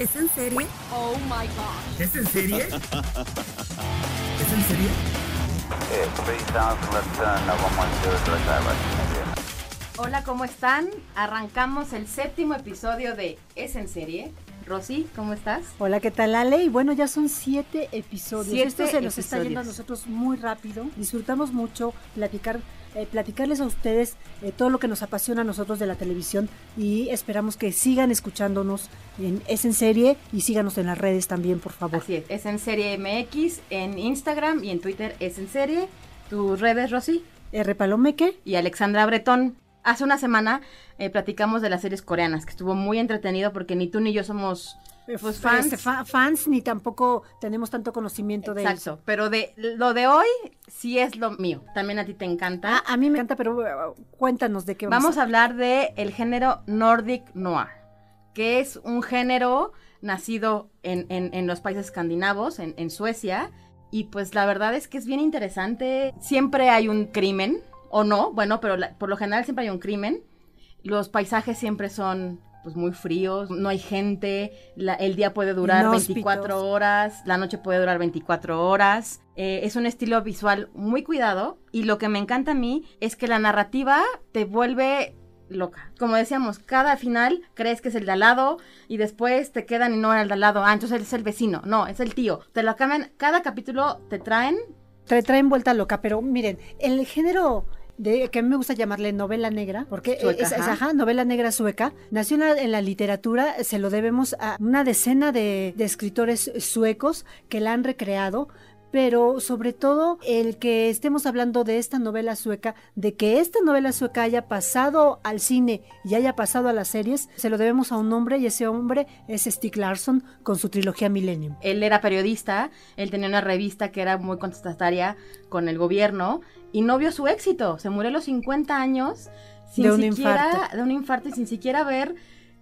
¿Es en serie? Oh my god. ¿Es en serie? ¿Es en serie? Okay, 3000, left turn, uh, 110, direct direct. Hola, ¿cómo están? Arrancamos el séptimo episodio de Es en serie. Rosy, ¿cómo estás? Hola, ¿qué tal Ale? Y bueno, ya son siete episodios. Siete Esto se nos está yendo a nosotros muy rápido. Disfrutamos mucho platicar, eh, platicarles a ustedes eh, todo lo que nos apasiona a nosotros de la televisión y esperamos que sigan escuchándonos en Es en Serie y síganos en las redes también, por favor. Así es, es en serie MX, en Instagram y en Twitter es en serie. Tus redes, Rosy. R. Palomeque, Y Alexandra Bretón. Hace una semana eh, platicamos de las series coreanas, que estuvo muy entretenido porque ni tú ni yo somos pues, f- fans. este, fa- fans, ni tampoco tenemos tanto conocimiento de Exacto, eso. pero de lo de hoy sí es lo mío. También a ti te encanta. Ah, a mí me encanta, pero eh, cuéntanos de qué Vamos a hablar de el género Nordic Noir, que es un género nacido en, en- en los países escandinavos, en, en Suecia, y pues la verdad es que es bien interesante. Siempre hay un crimen, o no, bueno, pero la- por lo general siempre hay un crimen. Los paisajes siempre son pues muy fríos, no hay gente, la- el día puede durar Inhóspitos. 24 horas, la noche puede durar 24 horas. Eh, es un estilo visual muy cuidado y lo que me encanta a mí es que la narrativa te vuelve loca. Como decíamos, cada final crees que es el de al lado y después te quedan y no era el de al lado. Ah, entonces es el vecino. No, es el tío. Te lo cambian. Cada capítulo te traen. Tra- traen vuelta loca, pero miren, el género de que a mí me gusta llamarle novela negra, porque Sueca, es, es, ajá. ajá, novela negra sueca, nació en la, en la literatura, se lo debemos a una decena de, de escritores suecos que la han recreado. Pero sobre todo el que estemos hablando de esta novela sueca, de que esta novela sueca haya pasado al cine y haya pasado a las series, se lo debemos a un hombre y ese hombre es Stieg Larsson con su trilogía Millennium. Él era periodista, él tenía una revista que era muy contestataria con el gobierno y no vio su éxito. Se murió a los 50 años sin De un siquiera infarto. de un infarto y sin siquiera ver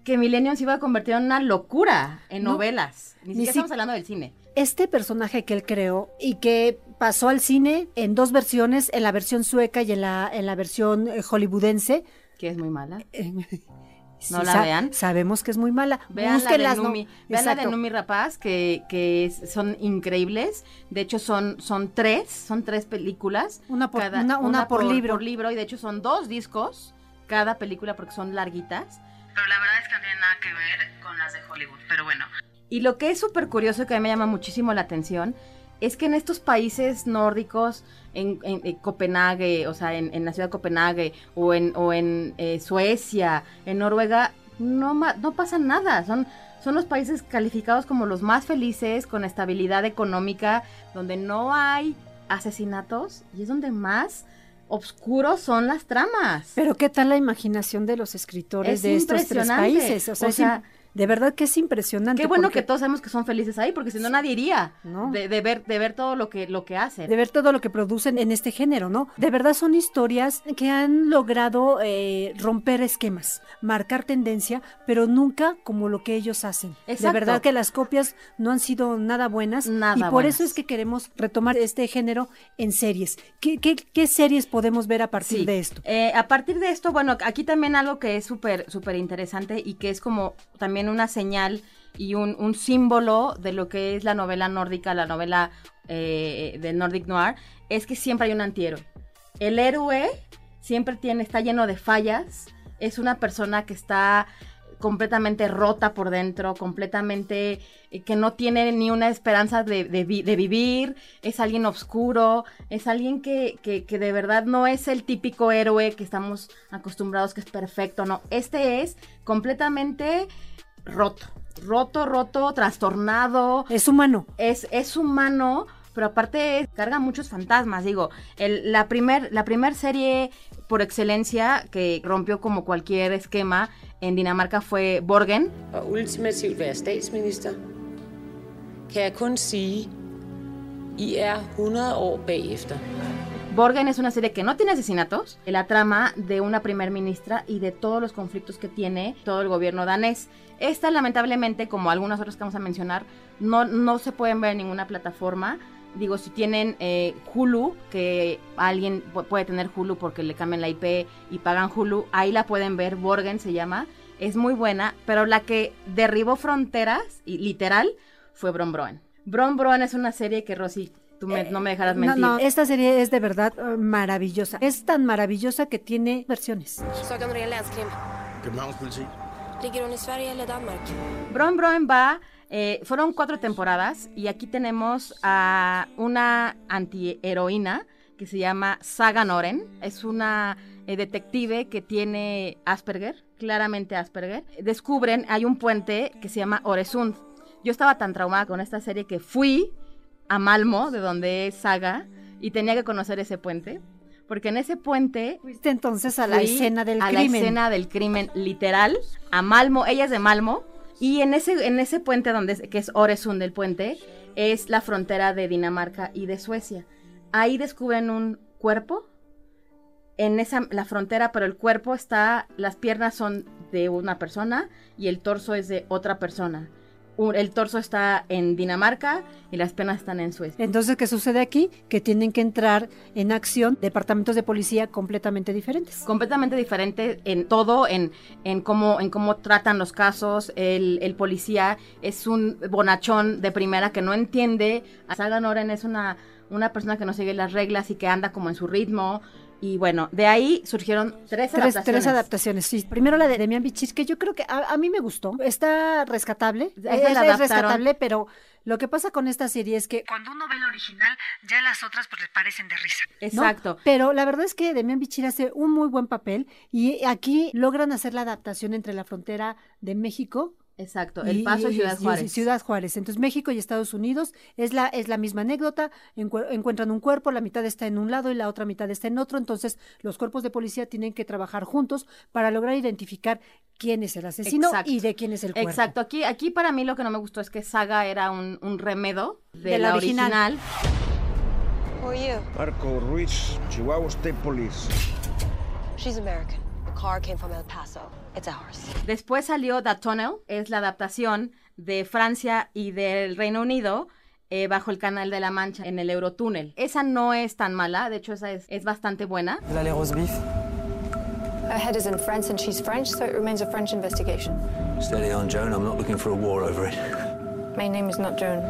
que Millennium se iba a convertir en una locura en No. novelas. Ni Ni siquiera si- estamos hablando del cine. Este personaje que él creó y que pasó al cine en dos versiones, en la versión sueca y en la, en la versión eh, hollywoodense. Que es muy mala. No la sa- vean. Sabemos que es muy mala. Vean la de Búsquenlas, ¿no? Numi, vean la de. Numi Rapaz, que, que es- son increíbles. De hecho, son, son tres, son tres películas. Una por- una- una por libro. libro, y de hecho son dos discos cada película porque son larguitas. Pero la verdad es que no tienen nada que ver con las de Hollywood, pero bueno. Y lo que es súper curioso y que a mí me llama muchísimo la atención es que en estos países nórdicos, en, en- en Copenhague, o sea, en, en la ciudad de Copenhague, o en, o en eh, Suecia, en Noruega, no, no pasa nada. Son, son los países calificados como los más felices, con estabilidad económica, donde no hay asesinatos y es donde más oscuros son las tramas. Pero qué tal la imaginación de los escritores Es de estos tres países. O sea, O sea, de verdad que es impresionante. Qué bueno porque que todos sabemos que son felices ahí, porque si no nadie iría ¿No? de, de ver, de ver todo lo que, lo que hacen. de ver todo lo que producen en este género, ¿no? De verdad son historias que han logrado eh, romper esquemas, marcar tendencia, pero nunca como lo que ellos hacen. De Exacto. verdad que las copias no han sido nada buenas Nada y por buenas. eso es que queremos retomar este género en series. ¿Qué, qué, qué series podemos ver a partir Sí. de esto? Eh, a partir de esto, bueno, aquí también algo que es súper, súper interesante y que es como también una señal y un, símbolo de lo que es la novela nórdica, la novela eh, del Nordic Noir, es que siempre hay un antihéroe. El héroe siempre tiene, está lleno de fallas, es una persona que está completamente rota por dentro, completamente eh, que no tiene ni una esperanza de vivir, es alguien oscuro, es alguien que, que- que de verdad no es el típico héroe que estamos acostumbrados que es perfecto, no, este es completamente roto, roto, roto, trastornado, Es humano. es, es humano, pero aparte carga muchos fantasmas. Digo, el- la primer, la primer serie por excelencia que rompió como cualquier esquema en Dinamarca fue Borgen. og ultimativt være statsminister, kan jeg kun sige, I er 100 år bagefter. Borgen es una serie que no tiene asesinatos, la trama de una primer ministra y de todos los conflictos que tiene todo el gobierno danés. Esta lamentablemente, como algunas otras que vamos a mencionar, no, no se pueden ver en ninguna plataforma. Digo, si tienen eh, Hulu, que alguien pu- puede tener Hulu porque le cambian la IP y pagan Hulu, ahí la pueden ver, Borgen se llama, es muy buena, pero la que derribó fronteras, y literal, fue Bron Broen. Bron Broen es una serie que, Rosy, tú me- no me dejarás No, mentir. no, esta serie es de verdad eh, maravillosa. Es tan maravillosa que tiene versiones. Bron Broen va, eh, fueron cuatro temporadas y aquí tenemos a una antiheroína que se llama Saga Noren. Es una eh, detective que tiene Asperger, claramente Asperger. Descubren, hay un puente que se llama Oresund. Yo estaba tan traumada con esta serie que fui a Malmo, de donde es Saga, y tenía que conocer ese puente. Porque en ese puente Fuiste entonces a la escena del a crimen. la escena del crimen literal a Malmo ella es de Malmo y en ese en ese puente donde es- que es Oresund del puente es la frontera de Dinamarca y de Suecia ahí descubren un cuerpo en esa la frontera pero el cuerpo está las piernas son de una persona y el torso es de otra persona Un- el torso está en Dinamarca y las piernas están en Suecia Entonces, ¿qué sucede aquí? Que tienen que entrar en acción departamentos de policía completamente diferentes. completamente diferente en todo, en, en cómo, en cómo tratan los casos. El, el policía es un bonachón de primera que no entiende. Saga Noren es una, una persona que no sigue las reglas y que anda como en su ritmo. Y bueno, de ahí surgieron tres, Tres, adaptaciones. tres adaptaciones, sí. Primero la de Demian Bichir, que yo creo que a, a mí me gustó. Está rescatable. Esa Es, adaptaron. rescatable, pero lo que pasa con esta serie es que cuando uno ve la original, ya las otras pues le parecen de risa. ¿no? Exacto. Pero la verdad es que Demian Bichir hace un muy buen papel y aquí logran hacer la adaptación entre la frontera de México Exacto. El Paso y, y- Ciudad Juárez. y Ciudad Juárez. Entonces México y Estados Unidos es la, es la misma anécdota. Encu- encuentran un cuerpo, la mitad está en un lado y la otra mitad está en otro. Entonces los cuerpos de policía tienen que trabajar juntos para lograr identificar quién es el asesino Exacto. y de quién es el cuerpo. Exacto. Aquí, aquí para mí lo que no me gustó es que Saga era un, un remedo de, De la la original. original. Who are you? Marco Ruiz, Chihuahua State Police. She's American. The car came from El Paso. It's ours. Después salió The Tunnel, es la adaptación de Francia y del Reino Unido eh, bajo el Canal de la Mancha en el Eurotúnel. Esa no es tan mala, de hecho esa es, es bastante buena. Les roast beef. Her head is in France and she's French, so it remains a French investigation. Steady on, Joan. I'm not looking for a war over it. My name is not Joan.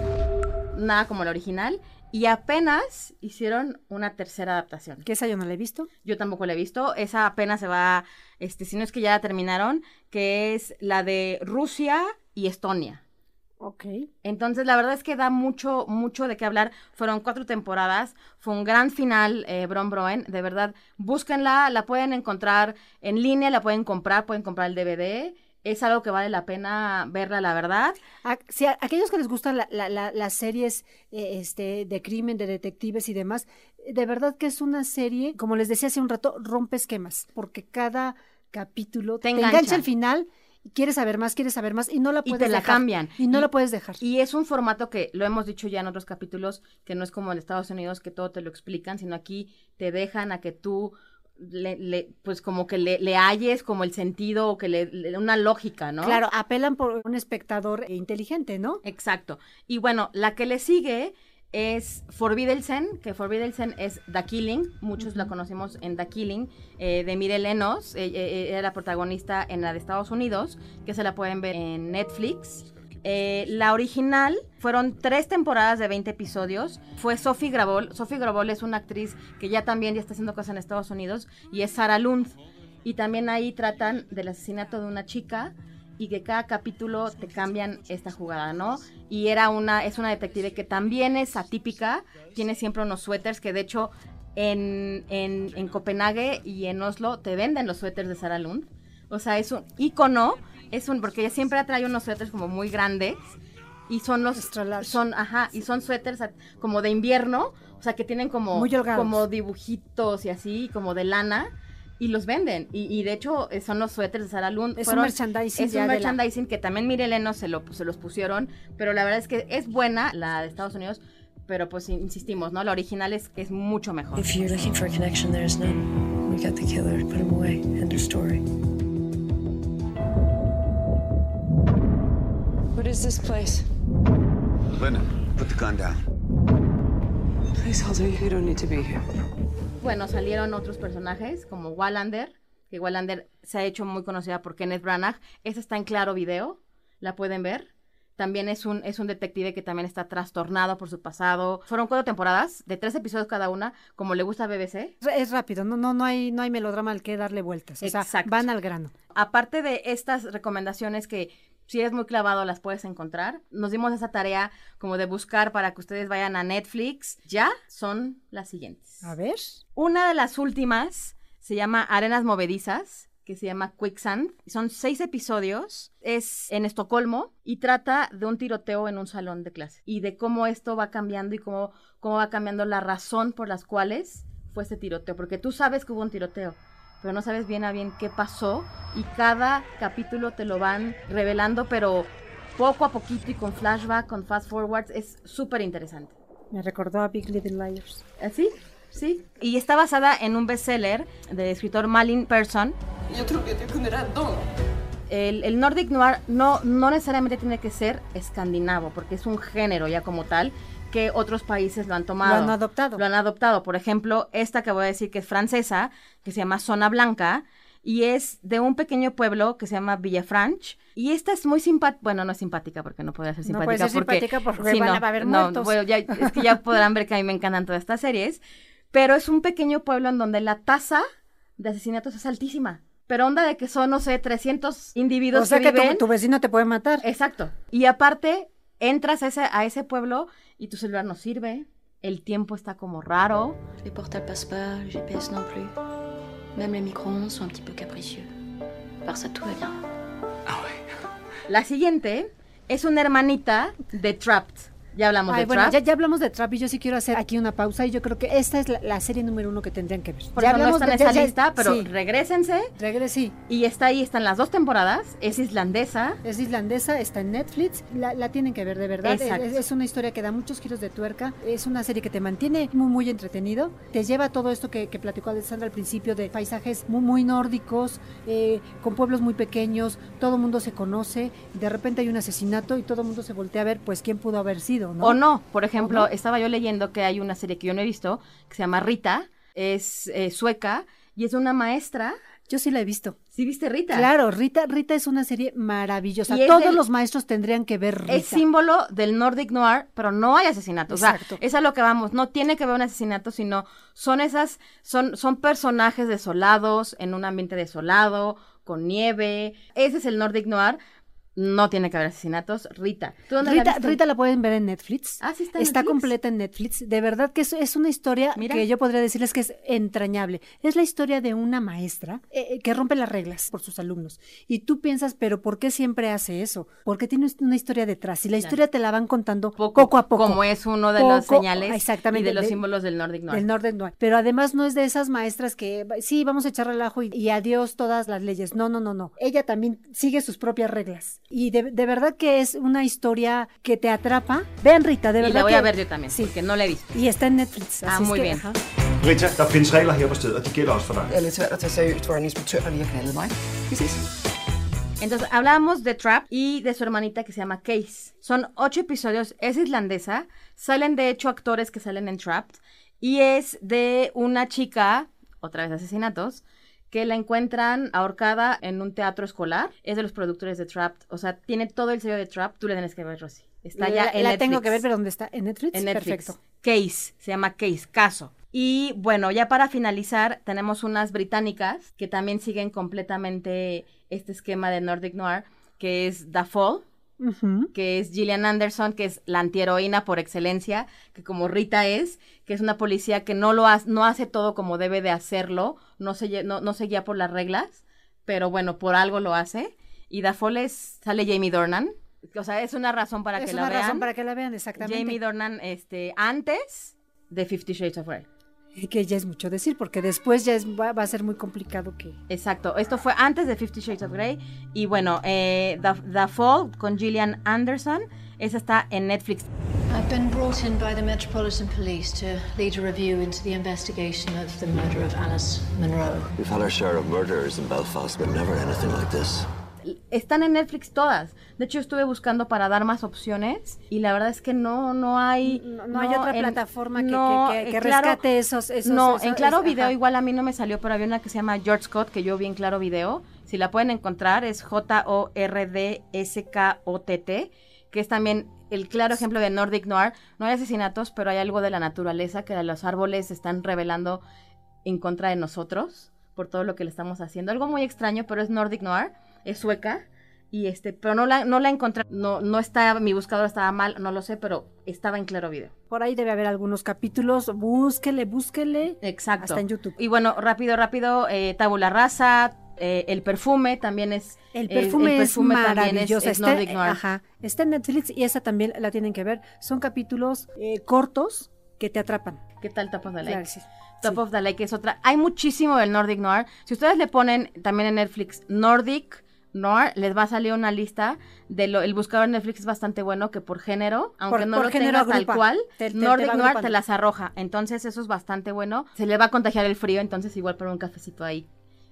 Nada como la original. Y apenas hicieron una tercera adaptación. Que esa yo no la he visto. Yo tampoco la he visto. Esa apenas se va, este, si no es que ya la terminaron, que es la de Rusia y Estonia. Ok. Entonces, la verdad es que da mucho, mucho de qué hablar. Fueron cuatro temporadas, fue un gran final, eh, Bron Broen. De verdad, búsquenla, la pueden encontrar en línea, la pueden comprar, pueden comprar el DVD. Es algo que vale la pena verla, la verdad. A- si a- aquellos que les gustan la- la- la- las series eh, este, de crimen, de detectives y demás, de verdad que es una serie, como les decía hace un rato, rompe esquemas, porque cada capítulo Te te, engancha. engancha al final, y quieres saber más, quieres saber más, y no la Y puedes te la dejar. cambian. Y no Y- la puedes dejar. Y es un formato que lo hemos dicho ya en otros capítulos, que no es como en Estados Unidos que todo te lo explican, sino aquí te dejan a que tú le, le- pues como que le, le halles como el sentido o que le, una lógica, ¿no? Claro, apelan por un espectador inteligente, ¿no? Exacto. Y bueno, la que le sigue es Forbidden, que Forbidden es The Killing, muchos la conocemos en The Killing, eh, de Mire Lenos, eh, eh, era la protagonista en la de Estados Unidos, que se la pueden ver en Netflix. Eh, la original fueron tres temporadas de 20 episodios. Fue Sophie Grabol. Sophie Grabol es una actriz que ya también ya está haciendo cosas en Estados Unidos y es Sarah Lund. Y también ahí tratan del asesinato de una chica y que cada capítulo te cambian esta jugada, ¿no? Y era una, es una detective que también es atípica, tiene siempre unos suéteres que de hecho en, en, en Copenhague y en Oslo te venden los suéteres de Sarah Lund. O sea, es un ícono, es un, porque ella siempre trae unos suéteres como muy grandes y son los Extra son ajá y son suéteres como de invierno o sea que tienen como Muy holgados. como dibujitos y así como de lana y los venden y, y de hecho eh, son los suéteres de Sara Lund Es un Fueron- merchandising es un de la- merchandising que también Mireleno se lo se los pusieron pero la verdad es que es buena la de Estados Unidos pero pues insistimos no la original es es mucho mejor If you're looking for a connection, there's none. We got the killer, put him away. End of story. What is this place? Linda, put the gun down. Please, Halder, you don't need to be here. Bueno, salieron otros personajes como Wallander, que Wallander se ha hecho muy conocida por Kenneth Branagh. Esa está en Claro Video, la pueden ver. También es un, es un detective que también está trastornado por su pasado. Fueron cuatro temporadas, de tres episodios cada una, como le gusta a BBC. Es rápido, no, no, no hay, no hay melodrama al que darle vueltas. O sea, Exacto. van al grano. Aparte de estas recomendaciones que si eres muy clavado las puedes encontrar, nos dimos esa tarea como de buscar para que ustedes vayan a Netflix. Ya son las siguientes. A ver. Una de las últimas se llama Arenas Movedizas, que se llama Quicksand. Son seis episodios, es en Estocolmo y trata de un tiroteo en un salón de clase y de cómo esto va cambiando y cómo, cómo va cambiando la razón por las cuales fue este tiroteo. Porque tú sabes que hubo un tiroteo, pero no sabes bien a bien qué pasó y cada capítulo te lo van revelando, pero poco a poquito y con flashback, con fast forwards, es súper interesante. Me recordó a Big Little Liars. ¿Así? Sí. Y está basada en un bestseller del escritor Malin Persson. El, el Nordic Noir no, no necesariamente tiene que ser escandinavo, porque es un género ya como tal que otros países lo han tomado. Lo han adoptado. Lo han adoptado. Por ejemplo, esta que voy a decir que es francesa, que se llama Zona Blanca, y es de un pequeño pueblo que se llama Villafranche. Y esta es muy simpática, bueno, no es simpática porque no podría ser No simpática. puede ser porque, simpática porque sí, van no, a haber no, muertos. bueno, ya- es que ya podrán ver que a mí me encantan todas estas series. Pero es un pequeño pueblo en donde la tasa de asesinatos es altísima. Pero onda de que son, no sé, 300 individuos O sea que que tu, vecino te puede matar. Exacto. Y aparte, entras a ese, a ese pueblo y tu celular no sirve. El tiempo está como raro. Les portables passent pas, le GPS non plus. Même les micro-ondes sont un petit peu capricieux. Par ça, tout va bien. La siguiente es una hermanita de Trapped. Ya hablamos Ay, de bueno, Trapped. ya, ya hablamos de Trap y yo sí quiero hacer aquí una pausa y yo creo que esta es la, la serie número uno que tendrían que ver. Por ya eso no hablamos está en esa lista, pero sí, regrésense. regrese, sí. Y está ahí, están las dos temporadas. Es islandesa. Es islandesa, está en Netflix, la, la tienen que ver de verdad. Es, Exacto. es- es una historia que da muchos giros de tuerca, es una serie que te mantiene muy, muy entretenido, te lleva a todo esto que, que platicó Alessandra al principio de paisajes muy, muy nórdicos, eh, con pueblos muy pequeños, todo el mundo se conoce, de repente hay un asesinato y todo el mundo se voltea a ver, pues, quién pudo haber sido, ¿no? O no. Por ejemplo, estaba yo leyendo que hay una serie que yo no he visto, que se llama Rita. Es eh, sueca y es una maestra. Yo sí la he visto. ¿Sí viste Rita? Claro, Rita, Rita es una serie maravillosa. Todos los maestros tendrían que ver Rita. Es símbolo del Nordic Noir, pero no hay asesinato. O sea, Exacto. es a lo que vamos. No tiene que ver un asesinato, sino son esas, son, son personajes desolados en un ambiente desolado, con nieve. Ese es el Nordic Noir. No tiene que haber asesinatos. Rita. ¿tú dónde la Rita? Rita la pueden ver en Netflix. Ah, sí está en Está Netflix. completa en Netflix. De verdad que es, es una historia Mira. que yo podría decirles que es entrañable. Es la historia de una maestra eh, eh, que rompe las reglas por sus alumnos. Y tú piensas, pero ¿por qué siempre hace eso? Porque tiene una historia detrás. Y la historia te la van contando poco, a poco. Como es uno de Poco- señales exactamente, y de los de- símbolos del Nordic Noir. Del Noir. Pero además no es de esas maestras que, sí, vamos a echar relajo y, y adiós todas las leyes. No, no, no, no. Ella también sigue sus propias reglas. Y de, de verdad que es una historia que te atrapa. Vean Rita, de y verdad. la voy que- a ver yo también, Sí. porque no la he visto. Y está en Netflix. Ah, así es muy que, bien. ajá. Rita, der findes regler her på stedet, og de gælder også for dig. Det er lidt svært at tage seriøst, hvor en instruktør, der lige har knaldet mig. Vi ses. Entonces, hablábamos de Trap y de su hermanita que se llama Case. Son ocho episodios, es islandesa, salen de hecho actores que salen en Trapped, y es de una chica, otra vez asesinatos, que la encuentran ahorcada en un teatro escolar. Es de los productores de Trapped, o sea, tiene todo el sello de Trapped, tú le tienes que ver, Rosy. Está ya en la Netflix. tengo que ver, pero ¿dónde está? ¿En Netflix? En Netflix. Perfecto. Case, se llama Case, caso. Y bueno, ya para finalizar, tenemos unas británicas que también siguen completamente este esquema de Nordic Noir, que es The Fall, Que es Gillian Anderson, que es la antiheroína por excelencia, que como Rita es, que es una policía que no lo hace, no hace todo como debe de hacerlo, no se, no, no se guía por las reglas, pero bueno, por algo lo hace. Y Fall es, sale Jamie Dornan, O sea, es una razón para es que una la vean. razón para que la vean, exactamente. Jamie Dornan, este, antes de Fifty Shades of Grey. Y que ya es mucho decir, porque después ya es, va, va a ser muy complicado que... Exacto, esto fue antes de Fifty Shades of Grey. Y bueno, eh, The, The Fall con Gillian Anderson, esa está en Netflix. I've been brought in by the Metropolitan Police to lead a review into the investigation of the murder of Alice Monroe. We've had our share of murders in Belfast, but never anything like this. Están en Netflix todas. De hecho, estuve buscando para dar más opciones y la verdad es que no, no hay. No, no hay otra en- plataforma que, no, que- que- que en Claro- rescate esos, esos- no, esos- en Claro es- Video ajá. igual a mí no me salió, pero había una que se llama George Scott, que yo vi en Claro Video. Si la pueden encontrar, es J-O-R-D-S-K-O-T-T, que es también el claro ejemplo de Nordic Noir. No hay asesinatos, pero hay algo de la naturaleza que los árboles están revelando en contra de nosotros por todo lo que le estamos haciendo. Algo muy extraño, pero es Nordic Noir, es sueca. Y este, pero no la, no la encontré, no, no está, mi buscador estaba mal, no lo sé, pero estaba en Claro Video. Por ahí debe haber algunos capítulos, búsquele, búsquele. Exacto. Hasta en YouTube. Y bueno, rápido, rápido, eh, Tabula Rasa, eh, el perfume también es... El eh, perfume, es también maravilloso. es está, Nordic Noir. ajá, está en Netflix y esa también la tienen que ver. Son capítulos eh, cortos que te atrapan. ¿Qué tal Top of the Lake? Claro, sí. Top Sí. of the Lake es otra. Hay muchísimo del Nordic Noir. Si ustedes le ponen también en Netflix Nordic Noir, les va a salir una lista de lo, el buscador en Netflix es bastante bueno que por género, aunque Por- no por lo género tal cual, Te- te- te Nordic va Noir te las arroja. Entonces eso es bastante bueno. Se le va a contagiar el frío, entonces igual para un cafecito ahí,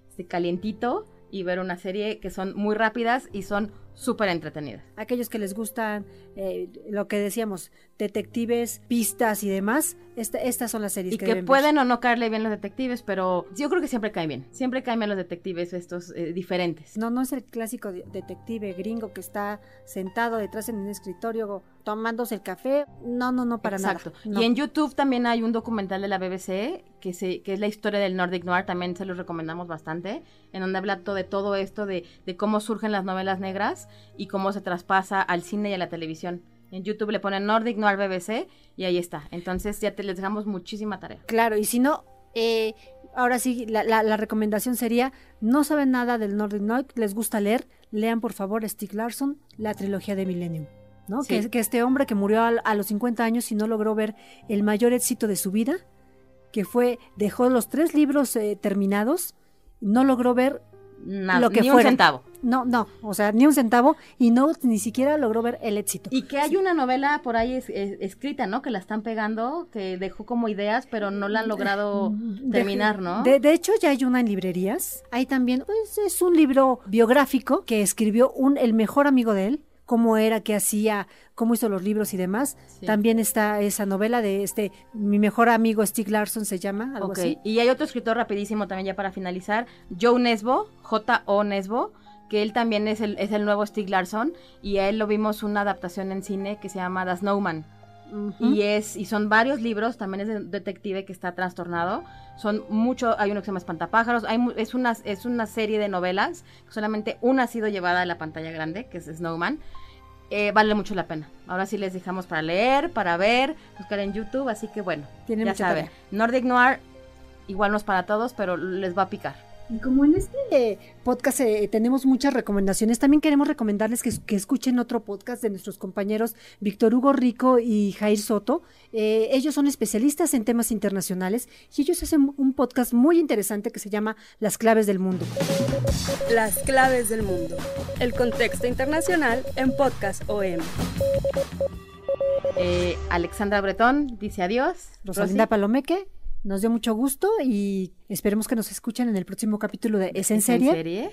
este calientito y ver una serie que son muy rápidas y son súper entretenidas. Aquellos que les gustan eh, lo que decíamos, detectives, pistas y demás, esta- estas son las series Y que, que deben ver. pueden o no caerle bien los detectives, pero yo creo que siempre caen bien. Siempre caen bien los detectives estos eh, diferentes. No, no es el clásico de- detective gringo que está sentado detrás en un escritorio tomándose el café. No, no, no, para Exacto. nada. No. Y en YouTube también hay un documental de la BBC que, se, que es la historia del Nordic Noir, también se los recomendamos bastante, en donde habla to- de todo esto, de, de cómo surgen las novelas negras y cómo se traspasa al cine y a la televisión. En YouTube le ponen Nordic Noir BBC y ahí está. Entonces ya te les dejamos muchísima tarea. Claro, y si no, eh, ahora sí, la, la- la recomendación sería, no saben nada del Nordic Noir, les gusta leer, lean por favor Stieg Larsson, la trilogía de Millennium. ¿no? Sí. Que, que este hombre que murió al- a, los 50 años y no logró ver el mayor éxito de su vida, que fue, dejó los tres libros eh, terminados, no logró ver Na- lo que ni un centavo. No, no, o sea, ni un centavo y no ni siquiera logró ver el éxito. Y que hay una novela por ahí es- es- escrita, ¿no? Que la están pegando, que dejó como ideas, pero no la han logrado De- terminar, ¿no? De, de hecho, ya hay una en librerías. Hay también, pues, es un libro biográfico que escribió un, el mejor amigo de él, cómo era, qué hacía, cómo hizo los libros y demás. Sí. También está esa novela de este, mi mejor amigo Stieg Larsson se llama, algo así. y hay otro escritor rapidísimo también ya para finalizar, Joe Nesbo, J.O. Nesbo, que él también es el, es el nuevo Stieg Larsson, y a él lo vimos una adaptación en cine que se llama The Snowman. Y es, y son varios libros, también es de un detective que está trastornado. Son mucho, hay uno que se llama Espantapájaros, hay, es, una, es una serie de novelas, solamente una ha sido llevada a la pantalla grande, que es Snowman. Eh, vale mucho la pena. Ahora sí les dejamos para leer, para ver, buscar en YouTube, así que bueno, Tiene ya mucha saben. Nordic Noir, igual no es para todos, pero les va a picar. Y como en este podcast eh, tenemos muchas recomendaciones, también queremos recomendarles que, que escuchen otro podcast de nuestros compañeros Víctor Hugo Rico y Jair Soto. Eh, ellos son especialistas en temas internacionales y ellos hacen un podcast muy interesante que se llama Las claves del mundo. Las claves del mundo. El contexto internacional en Podcast OM. Eh, Alexandra Bretón dice adiós. Rosalinda Rosy. Palomeque, nos dio mucho gusto y esperemos que nos escuchen en el próximo capítulo de Es en ¿Es en serie.